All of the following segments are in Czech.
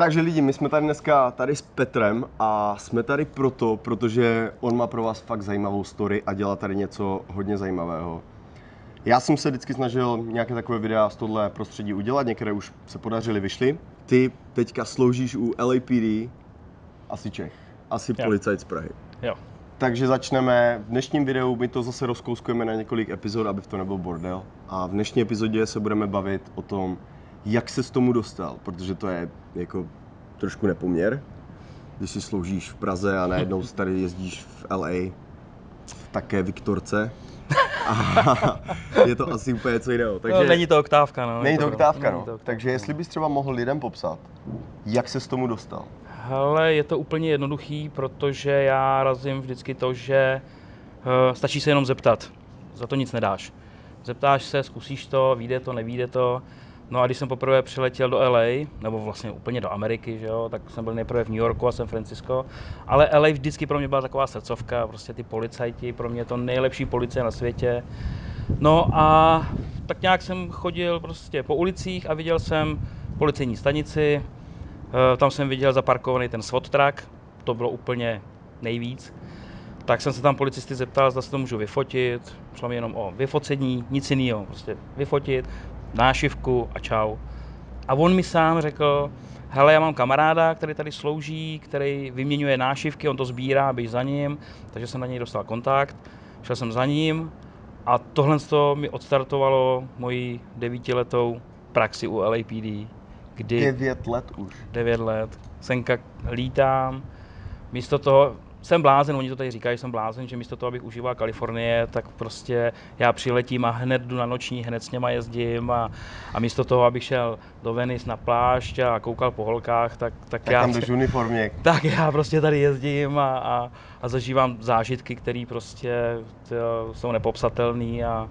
Takže lidi, my jsme tady dneska tady s Petrem a jsme tady proto, protože on má pro vás fakt zajímavou story a dělá tady něco hodně zajímavého. Já jsem se vždycky snažil nějaké takové videa z tohle prostředí udělat, některé už se podařily, vyšly. Ty teďka sloužíš u LAPD, asi Čech, asi Jo. policajt z Prahy. Jo. Takže začneme. V dnešním videu my to zase rozkouskujeme na několik epizod, aby to nebyl bordel. A v dnešní epizodě se budeme bavit o tom, jak se s tomu dostal, protože to je jako trošku nepoměr, když si sloužíš v Praze a najednou tady jezdíš v LA, v také Viktorce. A je to asi úplně něco jiného. Takže no, není to oktávka, no. není to oktávka, Není no. to oktávka. Takže jestli bys třeba mohl lidem popsat, jak se s tomu dostal. Hele, je to úplně jednoduchý, protože já razím vždycky to, že uh, stačí se jenom zeptat. Za to nic nedáš. Zeptáš se, zkusíš to, vyjde to, nevíde to. No a když jsem poprvé přiletěl do LA, nebo vlastně úplně do Ameriky, že jo, tak jsem byl nejprve v New Yorku a San Francisco, ale LA vždycky pro mě byla taková srdcovka, prostě ty policajti, pro mě to nejlepší policie na světě. No a tak nějak jsem chodil prostě po ulicích a viděl jsem policejní stanici, Eh, Tam jsem viděl zaparkovaný ten SWAT truck, to bylo úplně nejvíc. Tak jsem se tam policisty zeptal, zda se to můžu vyfotit. Šlo mi jenom o vyfocení, nic jiného, prostě vyfotit, nášivku a čau. A on mi sám řekl, hele, já mám kamaráda, který tady slouží, který vyměňuje nášivky, on to sbírá, běž za ním, takže jsem na něj dostal kontakt, šel jsem za ním a tohle to mi odstartovalo moji devítiletou praxi u LAPD, kdy... Devět let už. 9 let, senka lítám, místo toho, jsem blázen, oni to tady říkají, že jsem blázen, že místo toho, abych užíval Kalifornie, tak prostě já přiletím a hned jdu na noční, hned s něma jezdím a, a místo toho, abych šel do Venice na plášť a koukal po holkách, tak, tak, Tak já, tam jdeš uniformě. tak já prostě tady jezdím a, a, a zažívám zážitky, které prostě tyjo, jsou nepopsatelné a,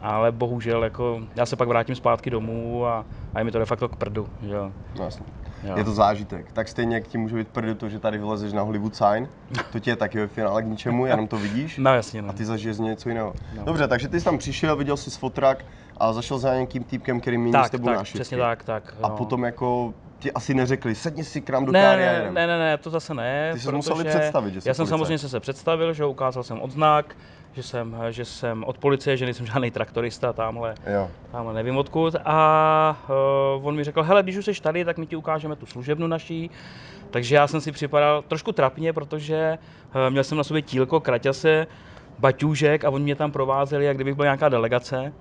ale bohužel jako, já se pak vrátím zpátky domů a, a je mi to de facto k prdu, že jo. Jasně. Jo. Je to zážitek. Tak stejně jak ti může být prdu to, že tady vylezeš na Hollywood sign, to ti je taky ve finále k ničemu, jenom to vidíš No jasně, no. a ty zažiješ něco jiného. No. Dobře, takže ty jsi tam přišel, viděl jsi fotrak a zašel za nějakým týpkem, který mění s tebou tak, přesně tak, tak. A no. potom jako ti asi neřekli, sedni si k nám do ne, káry a ne, ne, ne, ne, to zase ne. Ty jsi musel představit, že jsi Já jsem samozřejmě se, se představil, že ukázal jsem odznak, že jsem, že jsem od policie, že nejsem žádný traktorista tamhle, Jo. tamhle nevím odkud. A uh, on mi řekl, hele, když už jsi tady, tak my ti ukážeme tu služebnu naší. Takže já jsem si připadal trošku trapně, protože uh, měl jsem na sobě tílko, kraťase, baťůžek a oni mě tam provázeli, jak kdybych byl nějaká delegace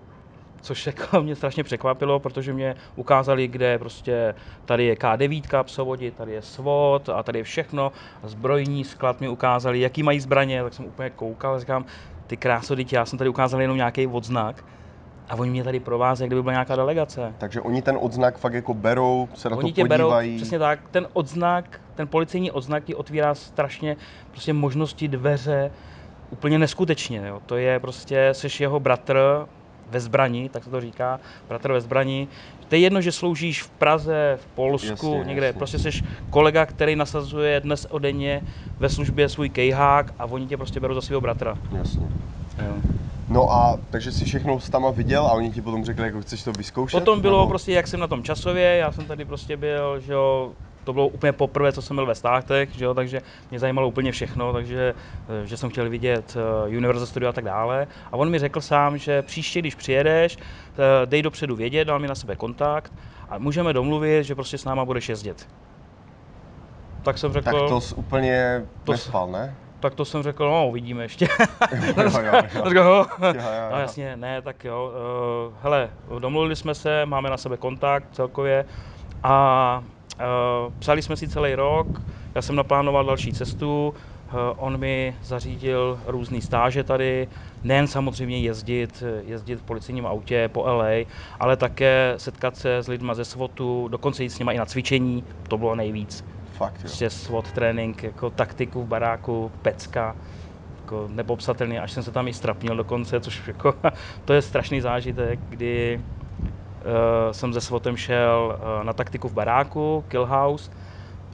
což jako mě strašně překvapilo, protože mě ukázali, kde prostě tady je K9 psovodi, tady je SWOT a tady je všechno, zbrojní sklad mi ukázali, jaký mají zbraně, tak jsem úplně koukal a říkám, ty kráso, já jsem tady ukázal jenom nějaký odznak a oni mě tady provází, jak kdyby byla nějaká delegace. Takže oni ten odznak fakt jako berou, se na Oni to tě berou, podívají. přesně tak, ten odznak, ten policejní odznak ti otvírá strašně prostě možnosti dveře úplně neskutečně. Jo. To je prostě, seš jeho bratr ve zbrani, tak se to říká, bratr ve zbrani. To je jedno, že sloužíš v Praze, v Polsku, Jasně, někde, jasně. prostě seš kolega, který nasazuje dnes o denně ve službě svůj kejhák a oni tě prostě berou za svého bratra. Jasně. Jo. No a takže si všechno s tama viděl a oni ti potom řekli, jako chceš to vyzkoušet? Potom bylo Nebo- prostě, jak jsem na tom časově, já jsem tady prostě byl, že jo, to bylo úplně poprvé, co jsem byl ve státech, že jo, takže mě zajímalo úplně všechno, takže eh, že jsem chtěl vidět eh, Universal Studio a tak dále. A on mi řekl sám, že příště, když přijedeš, eh, dej dopředu vědět, dal mi na sebe kontakt a můžeme domluvit, že prostě s náma budeš jezdit. Tak jsem řekl, Tak to jsi úplně To nespal, ne? tak to jsem řekl, no uvidíme ještě. jo, jo, jo. Tak říkal, "Jo." Jo, jo, No jasně, ne, tak jo. Uh, hele, domluvili jsme se, máme na sebe kontakt celkově a psali jsme si celý rok, já jsem naplánoval další cestu, uh, on mi zařídil různé stáže tady, nejen samozřejmě jezdit, jezdit v policejním autě po LA, ale také setkat se s lidmi ze SWATu, dokonce jít s nimi i na cvičení, to bylo nejvíc. Fakt, jo. Prostě SWAT trénink, jako taktiku v baráku, pecka, jako nepopsatelný, až jsem se tam i strapnil dokonce, což jako, to je strašný zážitek, kdy jsem se SWATem šel uh, na taktiku v baráku, Kill House,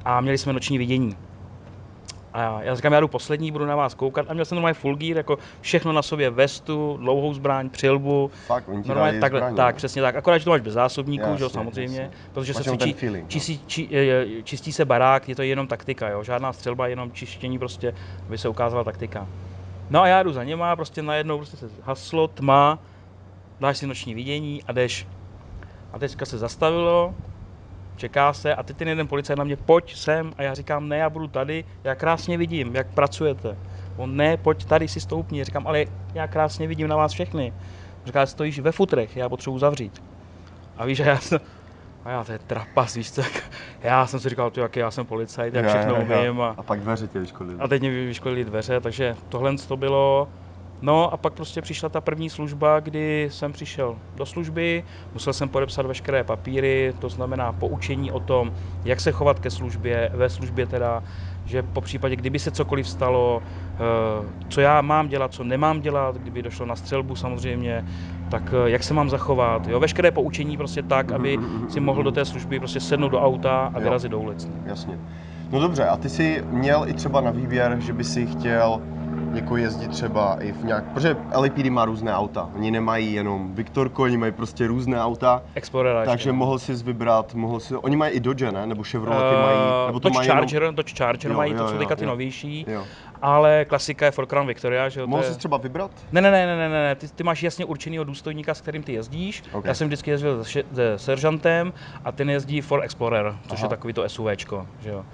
a měli jsme noční vidění. A já, říkám, já jdu poslední, budu na vás koukat. A měl jsem normálně full gear, jako všechno na sobě, vestu, dlouhou zbraň, přilbu. Fakt, oni Normálně takhle, zbraně, tak, no. přesně tak. Akorát, že to máš bez zásobníků, že jo, Jasně, samozřejmě, jasně. protože se Máš ten cvičí, feeling, no. čistí, či, eh, čistí se barák, je to jenom taktika, jo, žádná střelba, jenom čištění prostě, aby se ukázala taktika. No a já jdu za něma, prostě najednou prostě se haslo, tma, dáš si noční vidění a jdeš. A teďka se zastavilo, čeká se a teď ten jeden policajt na mě, pojď sem a já říkám, ne, já budu tady, já krásně vidím, jak pracujete. On ne, pojď tady si stoupni, říkám, ale já krásně vidím na vás všechny. Říká, stojíš ve futrech, já potřebuji zavřít. A víš, a já jsem, a já to je trapas, víš co, tak já jsem si říkal, ty, jaký já jsem policajt, jak všechno umím a, A pak dveře tě vyškolili. a teď mě vyškolili dveře, takže tohle to bylo. No a pak prostě přišla ta první služba, kdy jsem přišel do služby, musel jsem podepsat veškeré papíry, to znamená poučení o tom, jak se chovat ke službě, ve službě teda, že po případě, kdyby se cokoliv stalo, eh, co já mám dělat, co nemám dělat, kdyby došlo na střelbu samozřejmě, tak eh, jak se mám zachovat, jo, veškeré poučení prostě tak, aby si mohl do té služby prostě sednout do auta a vyrazit do ulic. Jasně. No dobře, a ty jsi měl i třeba na výběr, že by si chtěl jako jezdit třeba i v nějak, protože LAPD má různé auta, oni nemají jenom Viktorko, oni mají prostě různé auta, Explorera ještě. takže mohl si vybrat, mohl si, oni mají i Dodge, ne? Nebo Chevrolety Eh, mají, nebo to Dodge mají Charger, Dodge Charger Jo, mají, jo, to jsou teďka ty jo. novější, Jenom, jo. ale klasika je Ford Crown Victoria, že jo? Mohl je... jsi třeba vybrat? Ne, ne, ne, ne, ne, ne, ty, ty máš jasně určenýho důstojníka, s kterým ty jezdíš. Ok. Já jsem vždycky jezdil se, se seržantem a ten jezdí Ford Explorer, což Aha. je takový to SUVčko, že jo.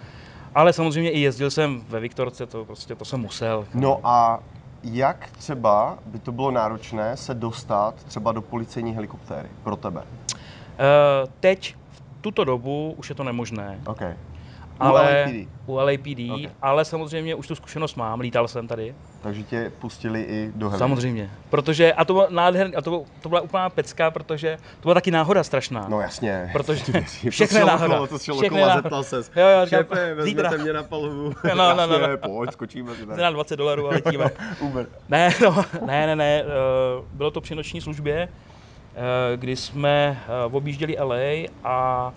Ale samozřejmě i jezdil jsem ve Viktorce, to prostě to jsem musel. No a jak třeba by to bylo náročné se dostat třeba do policejní helikoptéry pro tebe? Uh, teď, v tuto dobu, už je to nemožné. OK. Ale, LAPD. U LAPD, Ok. ale samozřejmě už tu zkušenost mám, lítal jsem tady. Takže tě pustili i do heli. Samozřejmě. Protože, a to bylo nádherný, a to, bylo- to byla úplná pecka, protože to byla taky náhoda strašná. No jasně. Protože všechno je náhoda. okolo, to šel okolo a zeptal ses. Jo, jo, Šéfe, vezmete mě na palbu. No, no, no, no. Pojď, skočíme si Jde na 20 dolarů a letíme. Uber. ne, no, ne, ne, ne, eh, bylo to při noční službě, eh, kdy jsme eh, objížděli LA a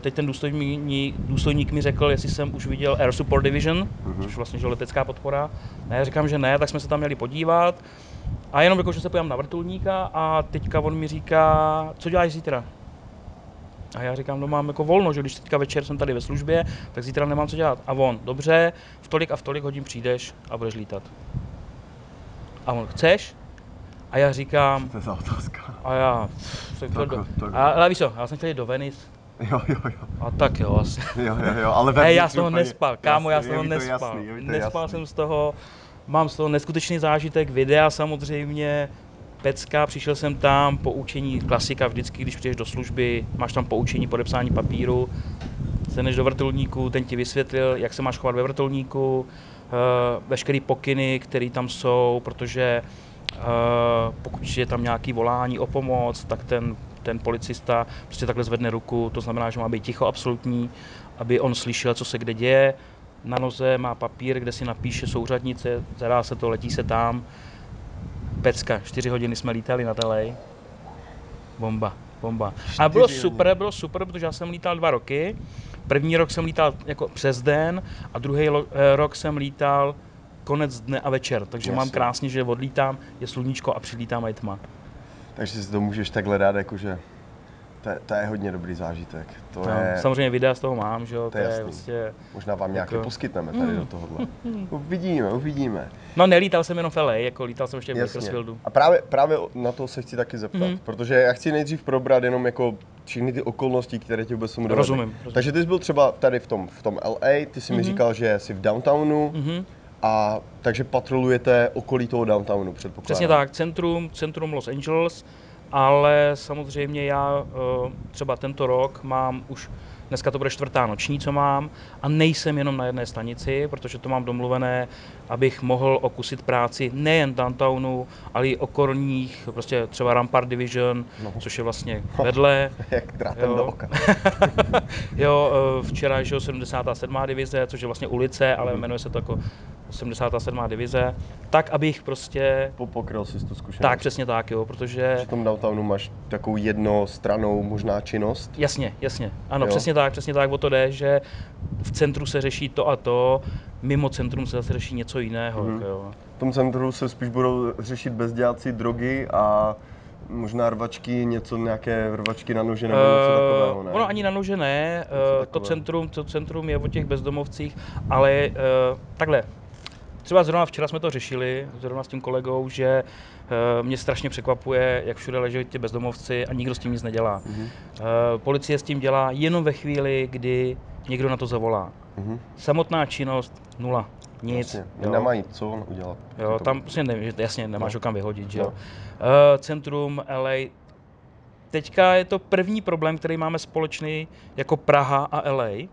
teď ten důstojník, důstojník mi řekl, jestli jsem už viděl Air Support Division, Mhm. což vlastně že letecká podpora. Ne, já říkám, že ne, tak jsme se tam měli podívat. A jenom jako, že se podívám na vrtulníka a teďka on mi říká, co děláš zítra? A já říkám, no mám jako volno, že když teďka večer jsem tady ve službě, tak zítra nemám co dělat. A on, dobře, v tolik a v tolik hodin přijdeš a budeš lítat. A on, chceš? A já říkám, To je za otázka. a já, jsem chtěl Tak, do, tak. a, ale víš co, já jsem chtěl jít do Venice. Jo, jo, jo. A tak jo, asi. Jo, jo, jo, ale Ne, já z toho nespal, kámo, já jasný, z toho je mi to nespal. jasný, to nespal jasný. jsem z toho, mám z toho neskutečný zážitek, videa samozřejmě, pecka, přišel jsem tam, poučení, klasika, vždycky, když přijdeš do služby, máš tam poučení, podepsání papíru, sedneš do vrtulníku, ten ti vysvětlil, jak se máš chovat ve vrtulníku, uh, veškeré pokyny, které tam jsou, protože uh, pokud je tam nějaký volání o pomoc, tak ten, ten policista prostě takhle zvedne ruku, to znamená, že má být ticho absolutní, aby on slyšel, co se kde děje. Na noze má papír, kde si napíše souřadnice, zadá se to, letí se tam. Pecka, čtyři hodiny jsme lítali na telej. Bomba, bomba. A bylo super, bylo super, protože já jsem lítal dva roky. První rok jsem lítal jako přes den a druhý eh, rok jsem lítal konec dne a večer, takže mám Jasně. krásně, že odlítám, je sluníčko a přilítám a je tma. Takže si to můžeš takhle dát, jakože to, je- to je hodně dobrý zážitek. To No, je, samozřejmě videa z toho mám, že jo, to to je jasný. vlastně... možná vám nějaké jako- poskytneme tady do tohohle. Uvidíme, uvidíme. No nelítal jsem jenom v LA, jako lítal jsem ještě v. Bakersfieldu. A právě, právě na to se chci taky zeptat, Mhm. protože já chci nejdřív probrat jenom jako všechny ty okolnosti, které ti vůbec. Rozumím, rozumím. Takže ty jsi byl třeba tady v tom, v tom LA, ty si mi Mhm. říkal, že jsi v downtownu, Mhm. A takže patrolujete okolí toho downtownu, předpokládám. Přesně tak, centrum, centrum Los Angeles, ale samozřejmě já eh, třeba tento rok mám už, dneska to bude čtvrtá noční, co mám, a nejsem jenom na jedné stanici, protože to mám domluvené, abych mohl okusit práci nejen downtownu, ale i okolních, prostě třeba Rampart Division, No. což je vlastně vedle. Jak drátem Jo. do oka. jo, eh, včera jo, 77. divize, což je vlastně ulice, ale Mhm. jmenuje se to jako 77. divize, tak abych prostě, Po- Pokryl jsi tu zkušenost. tak přesně tak jo, protože V tom downtownu máš takovou jednostranou možná činnost. Jasně, jasně. Ano, Jo. přesně tak, přesně tak, o to jde, že v centru se řeší to a to, mimo centrum se zase řeší něco jiného. Mhm. Jo. V tom centru se spíš budou řešit bezděláci, drogy a možná rvačky, něco, nějaké rvačky na nože nebo něco takového, ne? Eh, Ono ani na nože ne, eh, to centrum, to centrum je o těch bezdomovcích, ale eh, takhle, třeba zrovna včera jsme to řešili, zrovna s tím kolegou, že eh, mě strašně překvapuje, jak všude leží ti bezdomovci a nikdo s tím nic nedělá. Mhm. Eh, Policie s tím dělá jenom ve chvíli, kdy někdo na to zavolá. Mhm. Samotná činnost nula, nic. Jasně. jo. Nemají co udělat. Jo, To- tam prostě ne, že jasně nemáš No. kam vyhodit, že No. jo. Uh, centrum LA, teďka je to první problém, který máme společný jako Praha a LA,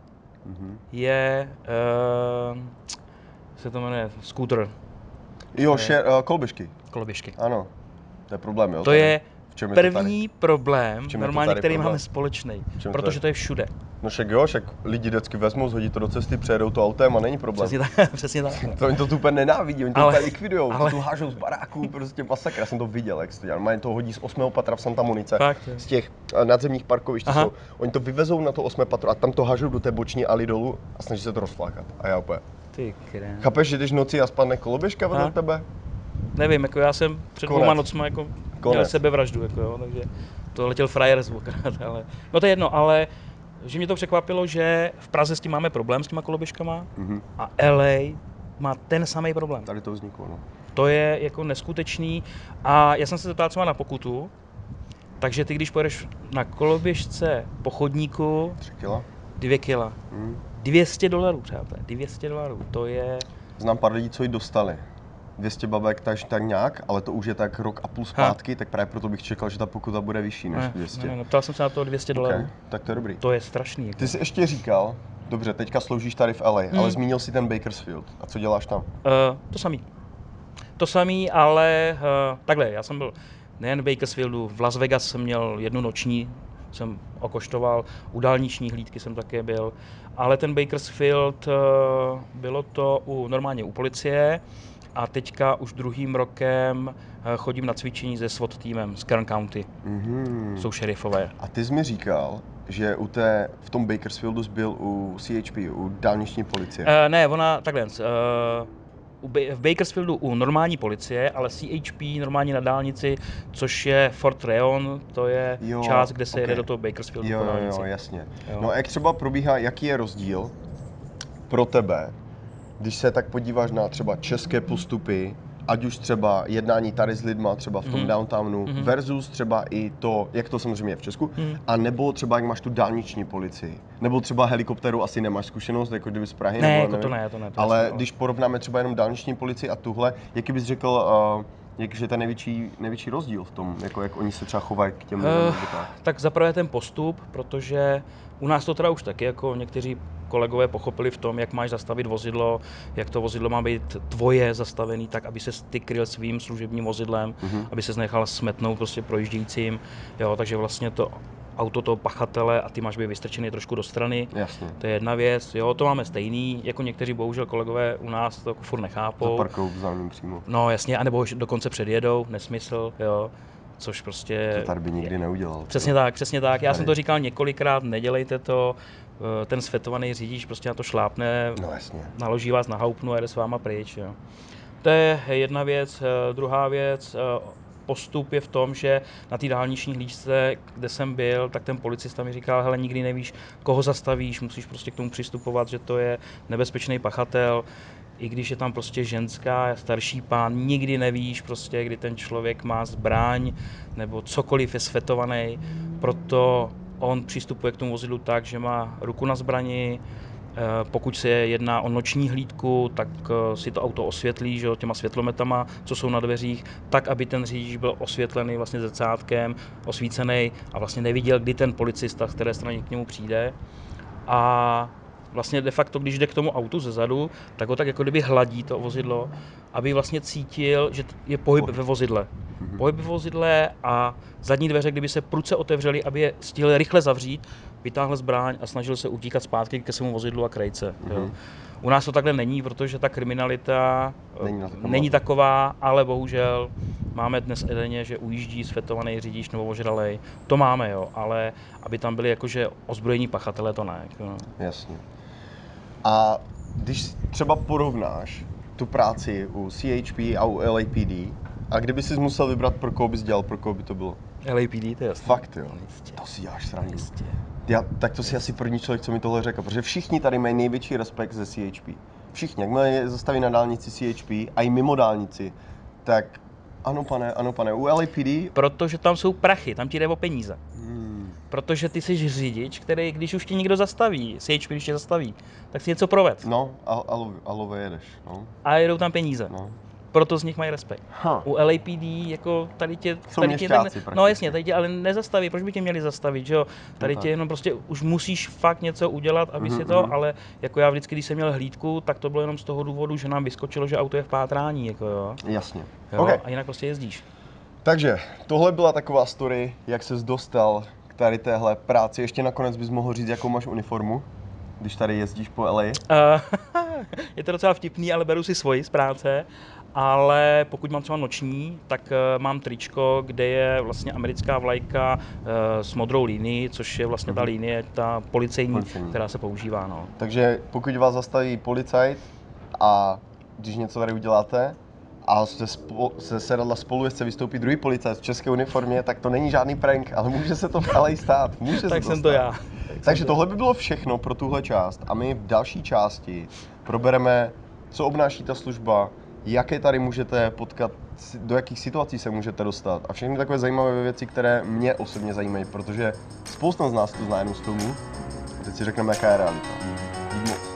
Mhm. je, uh, se to jmenuje, scooter, Jo, je- šer, uh, kolbišky. koloběžky. Ano. To je problém, jo? To tady. je čem je to tady? první problém, normálně, který problém? máme společný, protože je? to je všude. No však jo, však lidi vždycky vezmou, zhodí to do cesty, přejedou to autem a není problém. Přesně tak. přesně tak. To oni to tu úplně nenávidí, oni to Ale- úplně likvidujou, ale- to tu hážou z baráků, prostě masakr, já jsem to viděl, jak se to dělá. To hodí z 8. patra v Santa Monice, Fakt, z těch eh, nadzemních parkovišť, jsou, oni to vyvezou na to 8. patro a tam to hážou do té boční ali dolů a snaží se to rozflákat. A já úplně, Ty krám. chápeš, že v noci a spadne koloběžka vedle tebe? Nevím, jako já jsem před Konec. dvouma nocma jako měl Konec. sebevraždu, jako jo, takže to letěl frajer zvukrát, ale no to je jedno, ale že mě to překvapilo, že v Praze s tím máme problém s těma koloběžkama Mhm. a LA má ten samý problém. Tady to vzniklo, no. To je jako neskutečný a já jsem se zeptal, co má na pokutu, takže ty, když pojedeš na koloběžce po chodníku, 3 kila. dvě kila, Mhm. 200 dolarů, přátelé, 200 dolarů, to je, Znám pár lidí, co ji dostali. 200 babek tak, tak nějak, ale to už je tak rok a půl zpátky, tak právě proto bych čekal, že ta pokuta bude vyšší než ne, 200. ne, ne, ptal jsem se na to 200 dolarů, Okay, tak to je dobrý. to je strašný. Jako. Ty jsi ještě říkal, dobře, teďka sloužíš tady v LA, Hmm. ale zmínil si ten Bakersfield. A co děláš tam? Uh, to samý. To samý, ale uh, takhle, já jsem byl nejen v Bakersfieldu, v Las Vegas jsem měl jednu noční, jsem okoštoval, u dálniční hlídky jsem také byl, ale ten Bakersfield, uh, bylo to u, normálně u policie a teďka už druhým rokem uh, chodím na cvičení se SWAT týmem z Kern County, Mhm. jsou šerifové. A ty jsi mi říkal, že u té, v tom Bakersfieldu byl u CHP, u dálniční policie. Uh, ne, ona takhle, uh, v Bakersfieldu u normální policie, ale CHP normálně na dálnici, což je Fort Reon, to je Jo, část, kde se ok. jede do toho Bakersfieldu jo, po dálnici. jo, jasně. Jo. No a jak třeba probíhá, jaký je rozdíl pro tebe, když se tak podíváš na třeba české postupy, ať už třeba jednání tady s lidma, třeba v tom Mhm. downtownu, Mhm. versus třeba i to, jak to samozřejmě je v Česku, Mhm. a nebo třeba jak máš tu dálniční policii, nebo třeba helikopteru asi nemáš zkušenost, jako kdyby z Prahy, Ne, nebo jako to nevím. ne, to ne. To Ale jasně, když porovnáme třeba jenom dálniční policii a tuhle, jaký bys řekl, uh, jak, že ten největší, největší rozdíl v tom, jako jak oni se třeba chovají k těm lidem, Eh, nebo tak? Tak zaprvé ten postup, protože u nás to teda už taky jako někteří kolegové pochopili v tom, jak máš zastavit vozidlo, jak to vozidlo má být tvoje zastavený, tak aby se ty kryl svým služebním vozidlem, Mhm. aby se nechal smetnout prostě projíždějícím, jo, takže vlastně to auto toho pachatele a ty máš být vystrčený trošku do strany. Jasně. To je jedna věc, jo, to máme stejný, jako někteří bohužel kolegové u nás to jako furt nechápou. Zaparkou vzdáleným přímo. No jasně, anebo už dokonce předjedou, nesmysl, jo, což prostě... To tady by nikdy neudělal. Přesně tak, přesně tak. Já jsem Tady. to říkal několikrát, nedělejte to, eh, ten svetovaný řidič prostě na to šlápne, No jasně. naloží vás na houpnu a jde s váma pryč. Jo. To je jedna věc. Eh, Druhá věc, eh, postup je v tom, že na té dálniční hlídce, kde jsem byl, tak ten policista mi říkal, hele, nikdy nevíš, koho zastavíš, musíš prostě k tomu přistupovat, že to je nebezpečný pachatel, i když je tam prostě ženská, starší pán, nikdy nevíš prostě, kdy ten člověk má zbraň nebo cokoliv je svetovaný, proto on přistupuje k tomu vozidlu tak, že má ruku na zbrani, Pokud se jedná o noční hlídku, tak eh, si to auto osvětlí že, těma světlometama, co jsou na dveřích, tak, aby ten řidič byl osvětlený vlastně zrcátkem, osvícený a vlastně neviděl, kdy ten policista z které strany k němu přijde. A vlastně de facto, když jde k tomu autu ze zadu, tak ho tak jako kdyby hladí to vozidlo, aby vlastně cítil, že je pohyb ve vozidle. Mhm. Pohyb vozidle a zadní dveře, kdyby se pruce otevřely, aby je stihl rychle zavřít, vytáhl zbraň a snažil se utíkat zpátky ke svému vozidlu a krejce. Jo. Mhm. U nás to takhle není, protože ta kriminalita eh, Není není taková, ale bohužel máme dnes denně, že ujíždí svetovaný řidič nebo ožralej. To máme, jo, ale aby tam byli jakože ozbrojení pachatelé, to ne. Jako, no. Jasně. A když třeba porovnáš tu práci u CHP a u LAPD, a kdyby si musel vybrat, pro koho bys dělal, pro koho by to bylo? LAPD, to je jasný. Fakt jo. Jistě. To si děláš srandu. Jistě. Já, tak to si asi první člověk, co mi tohle řekl, protože všichni tady mají největší respekt ze CHP. Všichni, jakmile je zastaví na dálnici CHP a i mimo dálnici, tak ano pane, ano pane, u LAPD, Protože tam jsou prachy, tam ti jde o peníze. hmm, Protože ty jsi řidič, který, když už tě někdo zastaví, CHP když tě zastaví, tak si něco proved. no, a, a, a jedeš, no, A jedou tam peníze. no. Proto z nich mají respekt. Ha. U LAPD jako tady tě, Jsou tady tě měšťáci no prakticky. jasně, tady tě ale nezastaví, proč by tě měli zastavit, že jo? Tady tak. tě jenom prostě už musíš fakt něco udělat, aby Mhm, si to, mhm. ale jako já vždycky, když jsem měl hlídku, tak to bylo jenom z toho důvodu, že nám vyskočilo, že auto je v pátrání, jako jo. Jasně. jo? OK. A jinak prostě jezdíš. Takže tohle byla taková story, jak ses dostal k tady téhle práci. Ještě nakonec bys mohl říct, jakou máš uniformu, když tady jezdíš po LA. Uh, je to docela vtipný, ale beru si svoji z práce. Ale pokud mám třeba noční, tak uh, mám tričko, kde je vlastně americká vlajka uh, s modrou linií, což je vlastně ta Mhm. linie, ta policejní, Policejní. která se používá. No. Takže pokud vás zastaví policajt a když něco tady uděláte a se, spo, se sedadla spolujezdce vystoupí druhý policajt v české uniformě, tak to není žádný prank, ale může se to v LA stát. Může se Tak to jsem stát. to já. Takže tohle by bylo všechno pro tuhle část a my v další části probereme, co obnáší ta služba, jaké tady můžete potkat, do jakých situací se můžete dostat a všechny takové zajímavé věci, které mě osobně zajímají, protože spousta z nás to zná jenom z filmů teď si řekneme, jaká je realita. Dík moc.